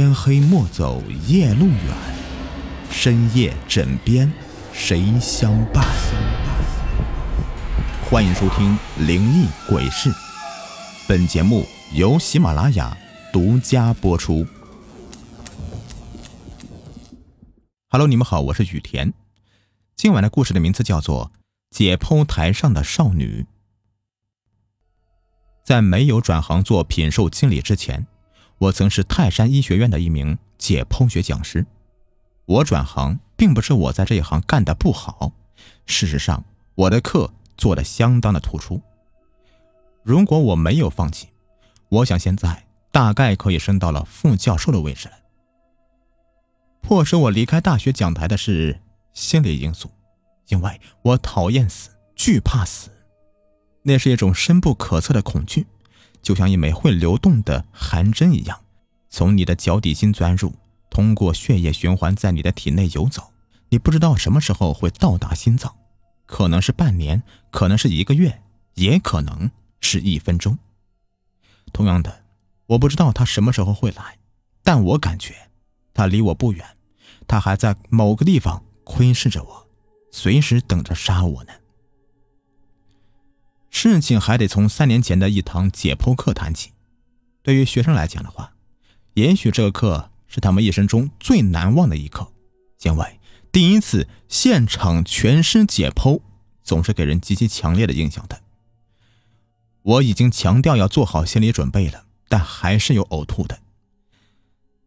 天黑莫走夜路远，深夜枕边谁相伴？欢迎收听《灵异鬼事》，本节目由喜马拉雅独家播出。Hello，你们好，我是雨田。今晚的故事的名字叫做《解剖台上的少女》。在没有转行做品售经理之前。我曾是泰山医学院的一名解剖学讲师。我转行并不是我在这一行干的不好，事实上我的课做的相当的突出。如果我没有放弃，我想现在大概可以升到了副教授的位置了。迫使我离开大学讲台的是心理因素，因为我讨厌死，惧怕死，那是一种深不可测的恐惧。就像一枚会流动的寒针一样，从你的脚底心钻入，通过血液循环在你的体内游走。你不知道什么时候会到达心脏，可能是半年，可能是一个月，也可能是一分钟。同样的，我不知道他什么时候会来，但我感觉他离我不远，他还在某个地方窥视着我，随时等着杀我呢。事情还得从三年前的一堂解剖课谈起。对于学生来讲的话，也许这个课是他们一生中最难忘的一课，因为第一次现场全尸解剖总是给人极其强烈的印象的。我已经强调要做好心理准备了，但还是有呕吐的。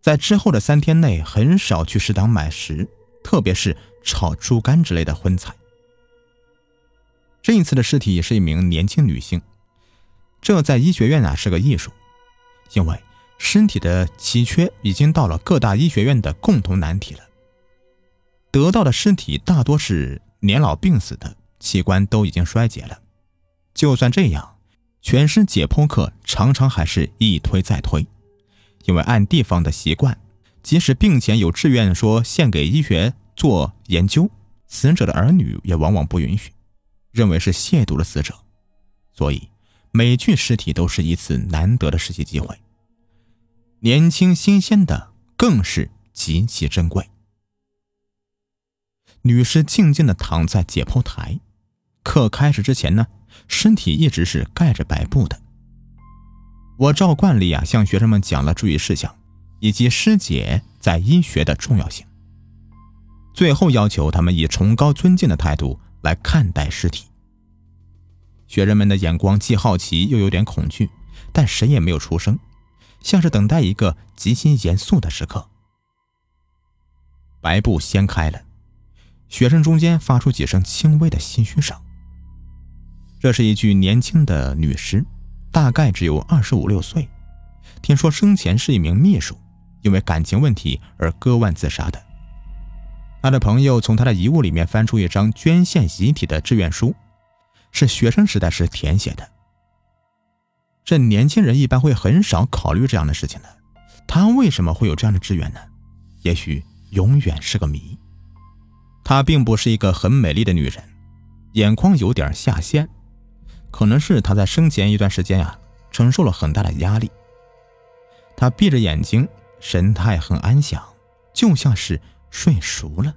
在之后的三天内，很少去食堂买食，特别是炒猪肝之类的荤菜。这一次的尸体也是一名年轻女性，这在医学院啊是个艺术，因为身体的奇缺已经到了各大医学院的共同难题了。得到的尸体大多是年老病死的，器官都已经衰竭了。就算这样，全身解剖课常常还是一推再推，因为按地方的习惯，即使病前有志愿说献给医学做研究，死者的儿女也往往不允许。认为是亵渎了死者，所以每具尸体都是一次难得的实习机会。年轻新鲜的更是极其珍贵。女尸静静的躺在解剖台，课开始之前呢，身体一直是盖着白布的。我照惯例啊，向学生们讲了注意事项以及尸检在医学的重要性，最后要求他们以崇高尊敬的态度来看待尸体。学生们的眼光既好奇又有点恐惧，但谁也没有出声，像是等待一个极其严肃的时刻。白布掀开了，学生中间发出几声轻微的唏嘘声。这是一具年轻的女尸，大概只有二十五六岁，听说生前是一名秘书，因为感情问题而割腕自杀的。他的朋友从他的遗物里面翻出一张捐献遗体的志愿书。是学生时代时填写的。这年轻人一般会很少考虑这样的事情的，他为什么会有这样的志愿呢？也许永远是个谜。她并不是一个很美丽的女人，眼眶有点下陷，可能是她在生前一段时间啊承受了很大的压力。她闭着眼睛，神态很安详，就像是睡熟了，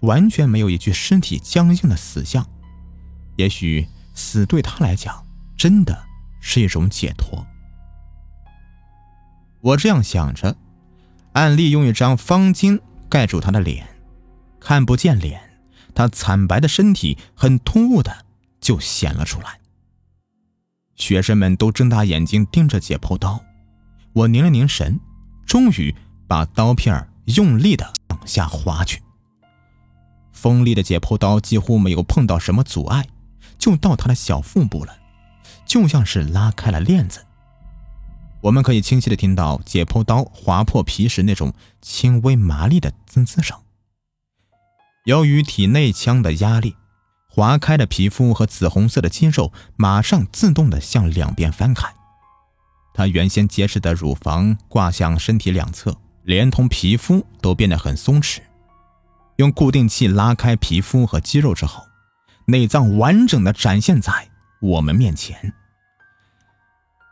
完全没有一具身体僵硬的死相。也许死对他来讲真的是一种解脱。我这样想着，暗利用一张方巾盖住他的脸，看不见脸，他惨白的身体很突兀的就显了出来。学生们都睁大眼睛盯着解剖刀，我凝了凝神，终于把刀片用力的下滑去。锋利的解剖刀几乎没有碰到什么阻碍。就到他的小腹部了，就像是拉开了链子。我们可以清晰的听到解剖刀划破皮时那种轻微麻利的滋滋声。由于体内腔的压力，划开的皮肤和紫红色的肌肉马上自动的向两边翻开。他原先结实的乳房挂向身体两侧，连同皮肤都变得很松弛。用固定器拉开皮肤和肌肉之后。内脏完整的展现在我们面前。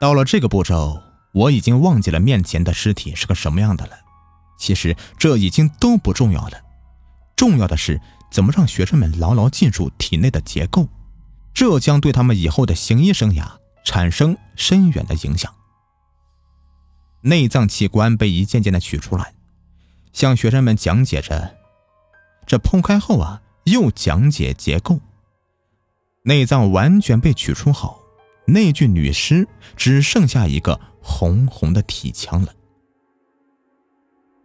到了这个步骤，我已经忘记了面前的尸体是个什么样的了，其实这已经都不重要了，重要的是怎么让学生们牢牢记住体内的结构，这将对他们以后的行医生涯产生深远的影响。内脏器官被一件件的取出来，向学生们讲解着。这剖开后啊，又讲解结构。内脏完全被取出后，那具女尸只剩下一个红红的体腔了。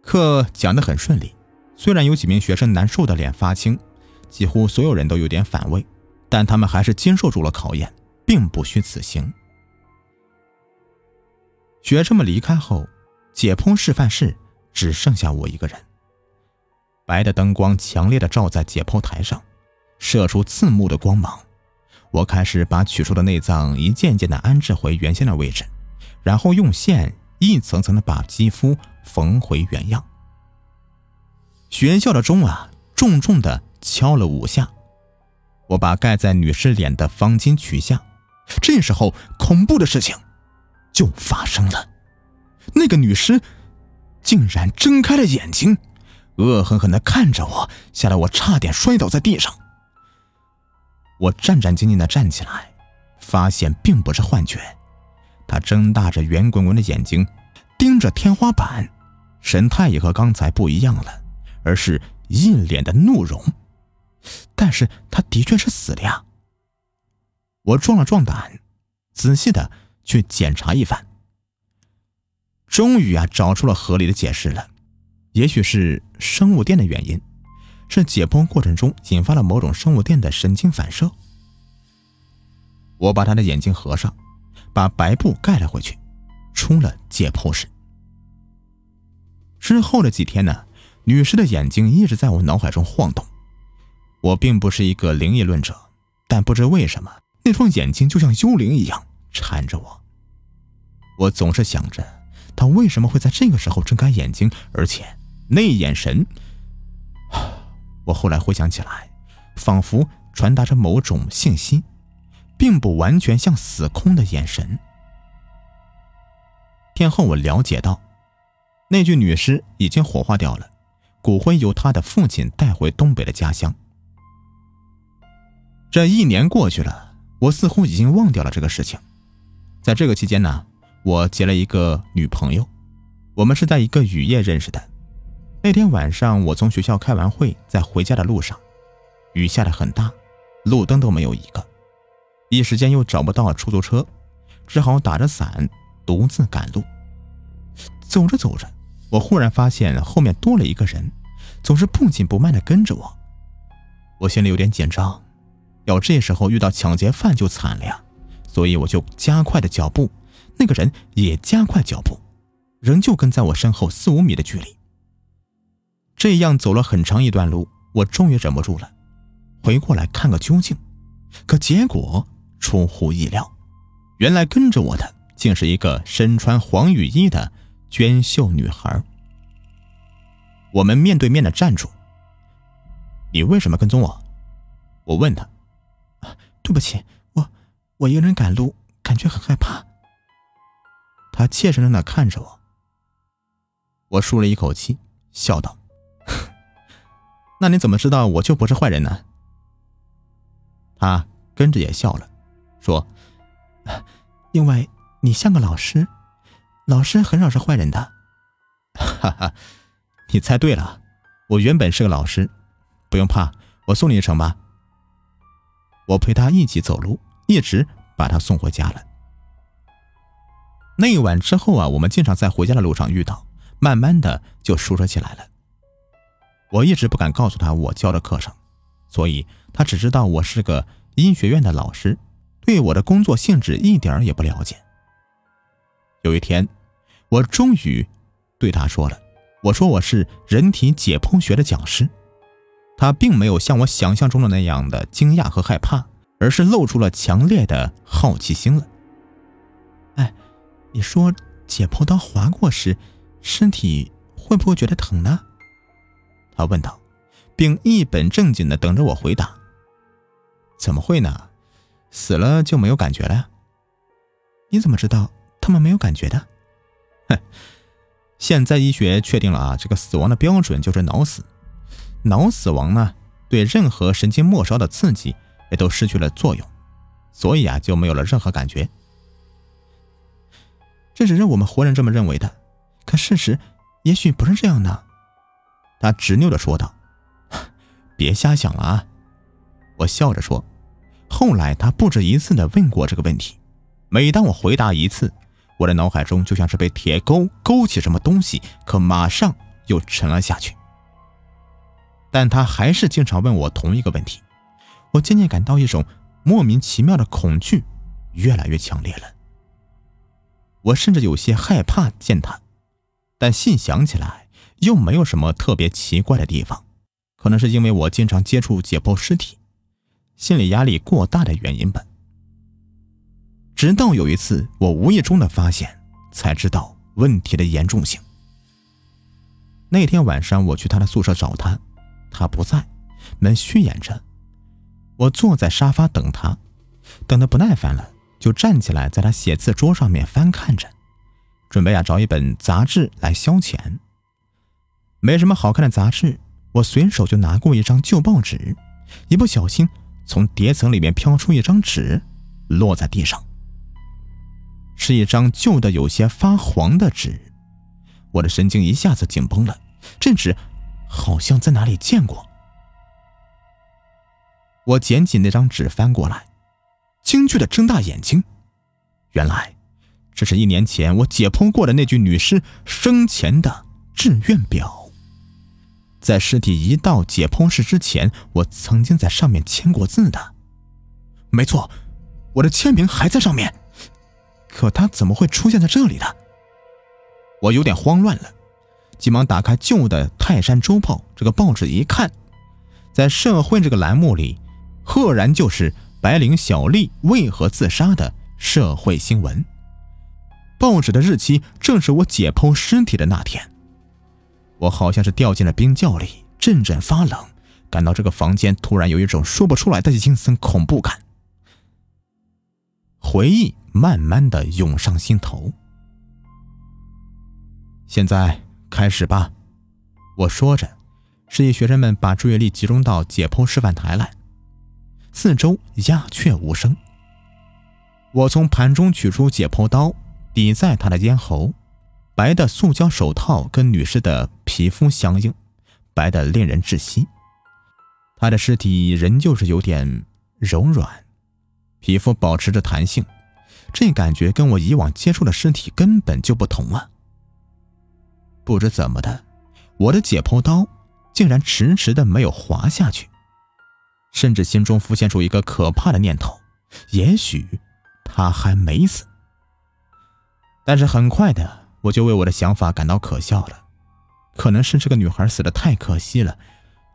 课讲得很顺利，虽然有几名学生难受的脸发青，几乎所有人都有点反胃，但他们还是经受住了考验，并不虚此行。学生们离开后，解剖示范室只剩下我一个人。白的灯光强烈的照在解剖台上，射出刺目的光芒。我开始把取出的内脏一件件的安置回原先的位置，然后用线一层层的把肌肤缝回原样。学校的钟啊，重重的敲了五下。我把盖在女尸脸的方巾取下，这时候恐怖的事情就发生了，那个女尸竟然睁开了眼睛。恶狠狠地看着我，吓得我差点摔倒在地上。我战战兢兢地站起来，发现并不是幻觉。他睁大着圆滚滚的眼睛，盯着天花板，神态也和刚才不一样了，而是一脸的怒容。但是他的确是死的呀。我壮了壮胆，仔细的去检查一番，终于啊找出了合理的解释了。也许是生物电的原因，是解剖过程中引发了某种生物电的神经反射。我把他的眼睛合上，把白布盖了回去，出了解剖室。之后的几天呢，女士的眼睛一直在我脑海中晃动。我并不是一个灵异论者，但不知为什么，那双眼睛就像幽灵一样缠着我。我总是想着，她为什么会在这个时候睁开眼睛，而且……那眼神，我后来回想起来，仿佛传达着某种信息，并不完全像死空的眼神。天后，我了解到，那具女尸已经火化掉了，骨灰由她的父亲带回东北的家乡。这一年过去了，我似乎已经忘掉了这个事情。在这个期间呢，我结了一个女朋友，我们是在一个雨夜认识的。那天晚上，我从学校开完会，在回家的路上，雨下的很大，路灯都没有一个，一时间又找不到出租车，只好打着伞独自赶路。走着走着，我忽然发现后面多了一个人，总是不紧不慢地跟着我。我心里有点紧张，要这时候遇到抢劫犯就惨了呀，所以我就加快了脚步，那个人也加快脚步，仍旧跟在我身后四五米的距离。这样走了很长一段路，我终于忍不住了，回过来看个究竟。可结果出乎意料，原来跟着我的竟是一个身穿黄雨衣的娟秀女孩。我们面对面的站住。你为什么跟踪我？我问他。对不起，我一个人赶路，感觉很害怕。他怯生生的看着我。我舒了一口气，笑道。那你怎么知道我就不是坏人呢？他跟着也笑了，说：“因为你像个老师，老师很少是坏人的。”哈哈，你猜对了，我原本是个老师，不用怕，我送你一程吧。我陪他一起走路，一直把他送回家了。那一晚之后啊，我们经常在回家的路上遇到，慢慢的就熟识起来了。我一直不敢告诉他我教的课程，所以他只知道我是个医学院的老师，对我的工作性质一点也不了解。有一天，我终于对他说了：“我说我是人体解剖学的讲师。”他并没有像我想象中的那样的惊讶和害怕，而是露出了强烈的好奇心了。哎，你说解剖刀划过时，身体会不会觉得疼呢？他问道，并一本正经的等着我回答。怎么会呢？死了就没有感觉了？你怎么知道他们没有感觉的？哼，现在医学确定了啊，这个死亡的标准就是脑死。脑死亡呢，对任何神经末梢的刺激也都失去了作用，所以啊，就没有了任何感觉。这只是我们活人这么认为的，可事实也许不是这样的。他执拗的说道：“别瞎想了啊！”我笑着说。后来他不止一次的问过这个问题，每当我回答一次，我的脑海中就像是被铁钩勾起什么东西，可马上又沉了下去。但他还是经常问我同一个问题，我渐渐感到一种莫名其妙的恐惧越来越强烈了。我甚至有些害怕见他，但细想起来又没有什么特别奇怪的地方，可能是因为我经常接触解剖尸体，心理压力过大的原因吧。直到有一次，我无意中的发现，才知道问题的严重性。那天晚上，我去他的宿舍找他，他不在，门虚掩着。我坐在沙发等他，等得不耐烦了。就站起来，在他写字桌上面翻看着，准备啊找一本杂志来消遣。没什么好看的杂志，我随手就拿过一张旧报纸，一不小心从叠层里面飘出一张纸，落在地上。是一张旧的有些发黄的纸，我的神经一下子紧绷了，这纸好像在哪里见过。我捡起那张纸翻过来。惊惧的睁大眼睛，原来这是一年前我解剖过的那具女尸生前的志愿表。在尸体移到解剖室之前，我曾经在上面签过字的。没错，我的签名还在上面。可他怎么会出现在这里呢？我有点慌乱了，急忙打开旧的《泰山周报》这个报纸一看，在社会这个栏目里，赫然就是。白领小丽为何自杀的社会新闻，报纸的日期正是我解剖尸体的那天。我好像是掉进了冰窖里，阵阵发冷，感到这个房间突然有一种说不出来的阴森恐怖感。回忆慢慢的涌上心头。现在开始吧，我说着，示意学生们把注意力集中到解剖示范台来。四周鸦雀无声。我从盘中取出解剖刀，抵在他的咽喉。白的塑胶手套跟女士的皮肤相应，白的令人窒息。他的尸体仍旧是有点柔软，皮肤保持着弹性，这感觉跟我以往接触的尸体根本就不同啊！不知怎么的，我的解剖刀竟然迟迟的没有滑下去。甚至心中浮现出一个可怕的念头：也许他还没死。但是很快的，我就为我的想法感到可笑了。可能是这个女孩死的太可惜了，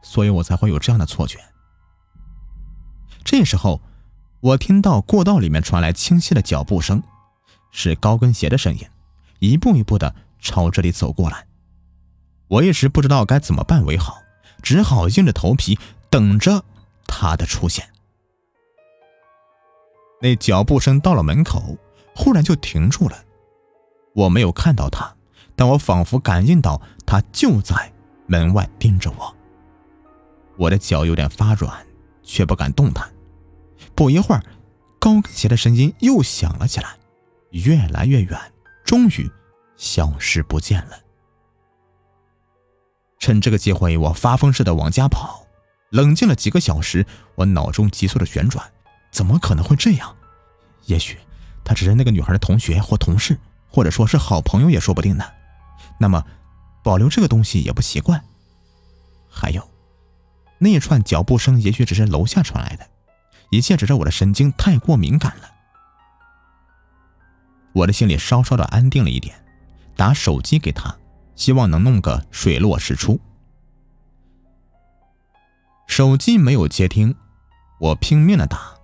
所以我才会有这样的错觉。这时候，我听到过道里面传来清晰的脚步声，是高跟鞋的声音，一步一步的朝这里走过来。我一时不知道该怎么办为好，只好硬着头皮等着。他的出现，那脚步声到了门口，忽然就停住了。我没有看到他，但我仿佛感应到他就在门外盯着我。我的脚有点发软，却不敢动弹。不一会儿，高跟鞋的声音又响了起来，越来越远，终于消失不见了。趁这个机会，我发疯似的往家跑。冷静了几个小时，我脑中急速的旋转，怎么可能会这样？也许他只是那个女孩的同学或同事，或者说是好朋友也说不定呢。那么，保留这个东西也不奇怪。还有，那一串脚步声也许只是楼下传来的，一切只是我的神经太过敏感了。我的心里稍稍的安定了一点，打手机给他，希望能弄个水落石出。手机没有接听，我拼命的打，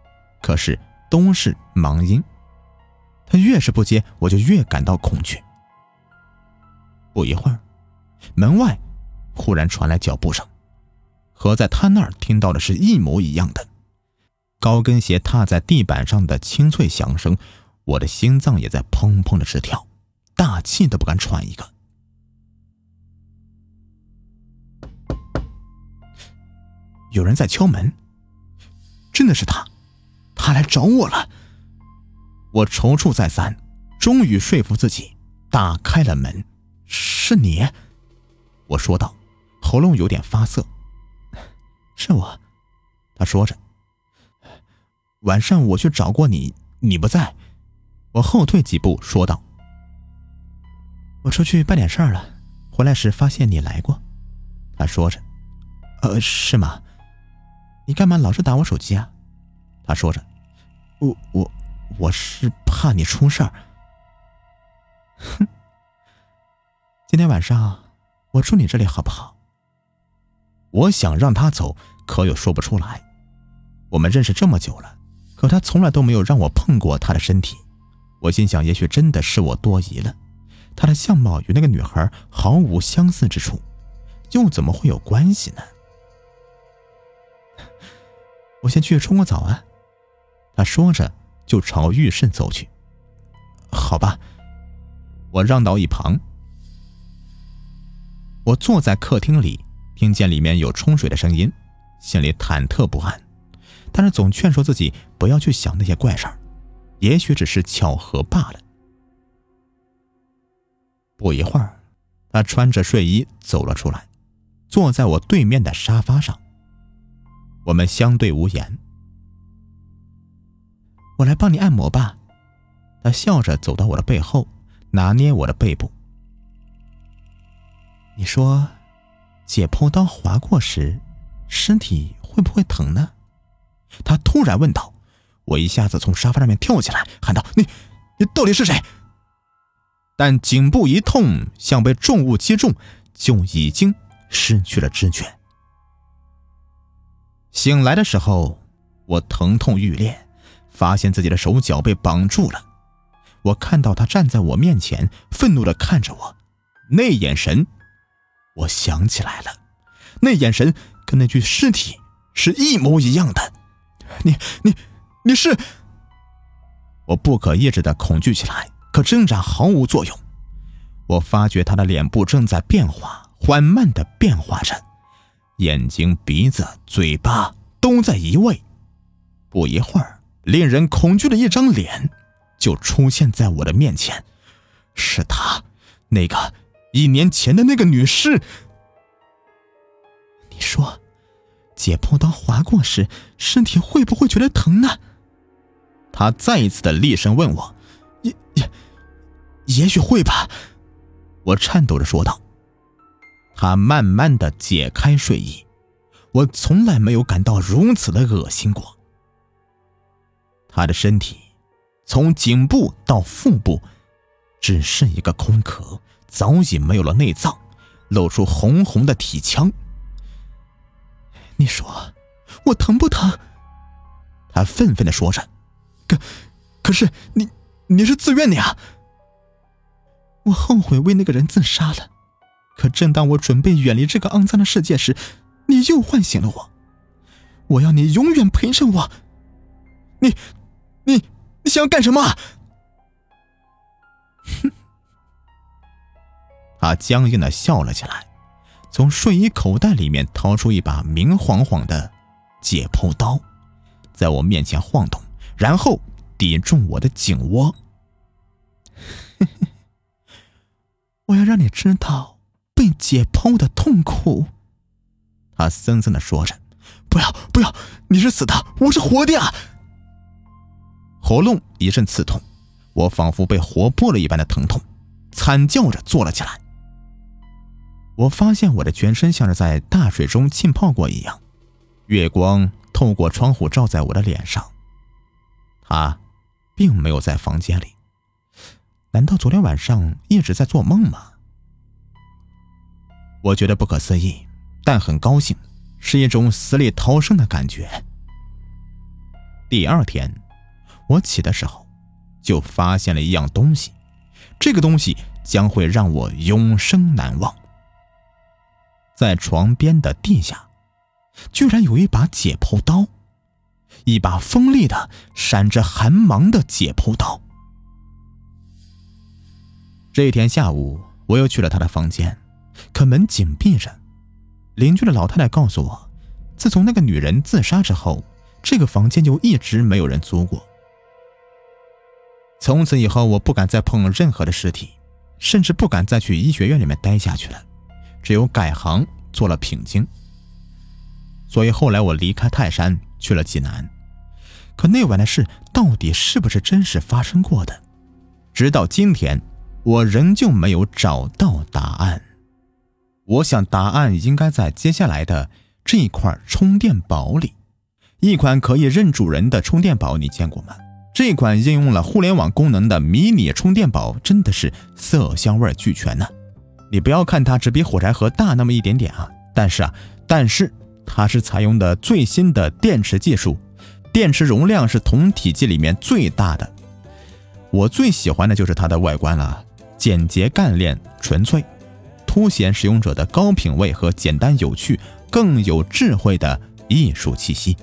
可是都是忙音。他越是不接，我就越感到恐惧。不一会儿，门外忽然传来脚步声，和在他那儿听到的是一模一样的。高跟鞋踏在地板上的清脆响声，我的心脏也在砰砰的直跳，大气都不敢喘一个。有人在敲门。真的是他，他来找我了。我踌躇再三，终于说服自己打开了门。是你，我说道，喉咙有点发涩。是我，他说着。晚上我去找过你，你不在。我后退几步说道：“我出去办点事儿了，回来时发现你来过。”他说着。呃，是吗？你干嘛老是打我手机啊？他说着，我我我是怕你出事儿。哼，今天晚上我住你这里好不好？我想让他走，可又说不出来。我们认识这么久了，可他从来都没有让我碰过他的身体。我心想，也许真的是我多疑了。他的相貌与那个女孩毫无相似之处，又怎么会有关系呢？我先去冲个澡啊！他说着就朝浴室走去。好吧，我让到一旁。我坐在客厅里，听见里面有冲水的声音，心里忐忑不安，但是总劝说自己不要去想那些怪事儿，也许只是巧合罢了。不一会儿，他穿着睡衣走了出来，坐在我对面的沙发上。我们相对无言。我来帮你按摩吧。他笑着走到我的背后，拿捏我的背部。你说，解剖刀划过时，身体会不会疼呢？他突然问道。我一下子从沙发上面跳起来，喊道：“你，你到底是谁？”但颈部一痛，像被重物击中，就已经失去了知觉。醒来的时候，我疼痛欲裂，发现自己的手脚被绑住了。我看到他站在我面前，愤怒的看着我，那眼神，我想起来了，那眼神跟那具尸体是一模一样的。你、你、你是……我不可抑制的恐惧起来，可挣扎毫无作用。我发觉他的脸部正在变化，缓慢的变化着。眼睛、鼻子、嘴巴都在移位，不一会儿，令人恐惧的一张脸就出现在我的面前，是他，那个一年前的那个女尸。你说，解剖刀划过时，身体会不会觉得疼呢？他再一次的厉声问我，也也，也许会吧，我颤抖着说道。他慢慢的解开睡衣，我从来没有感到如此的恶心过。他的身体从颈部到腹部，只剩一个空壳，早已没有了内脏，露出红红的体腔。你说我疼不疼？他愤愤的说着。可，可是你你是自愿的呀！我后悔为那个人自杀了。可正当我准备远离这个肮脏的世界时，你又唤醒了我。我要你永远陪着我。你，你，你想要干什么？哼！他僵硬的笑了起来，从睡衣口袋里面掏出一把明晃晃的解剖刀，在我面前晃动，然后抵中我的颈窝。我要让你知道。被解剖的痛苦，他森森的说着：“不要，不要！你是死的，我是活的。”喉咙一阵刺痛，我仿佛被活剥了一般的疼痛，惨叫着坐了起来。我发现我的全身像是在大水中浸泡过一样，月光透过窗户照在我的脸上。他并没有在房间里，难道昨天晚上一直在做梦吗？我觉得不可思议，但很高兴，是一种死里逃生的感觉。第二天，我起的时候，就发现了一样东西，这个东西将会让我永生难忘。在床边的地下，居然有一把解剖刀，一把锋利的、闪着寒芒的解剖刀。这一天下午，我又去了他的房间。可门紧闭着，邻居的老太太告诉我，自从那个女人自杀之后，这个房间就一直没有人租过。从此以后，我不敢再碰任何的尸体，甚至不敢再去医学院里面待下去了，只有改行做了品经。所以后来我离开泰山，去了济南。可那晚的事到底是不是真实发生过的？直到今天，我仍旧没有找到答案。我想答案应该在接下来的这一块充电宝里。一款可以认主人的充电宝，你见过吗？这款应用了互联网功能的迷你充电宝真的是色香味俱全呢。你不要看它只比火柴盒大那么一点点啊，但是啊，但是它是采用的最新的电池技术，电池容量是同体积里面最大的。我最喜欢的就是它的外观了，简洁干练纯粹，凸显使用者的高品位和简单有趣，更有智慧的艺术气息。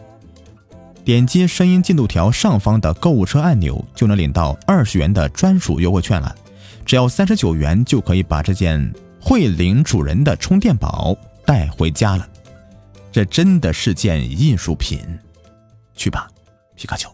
点击声音进度条上方的购物车按钮，就能领到二十元的专属优惠券了。只要三十九元就可以把这件会领主人的充电宝带回家了。这真的是件艺术品。去吧，皮卡丘。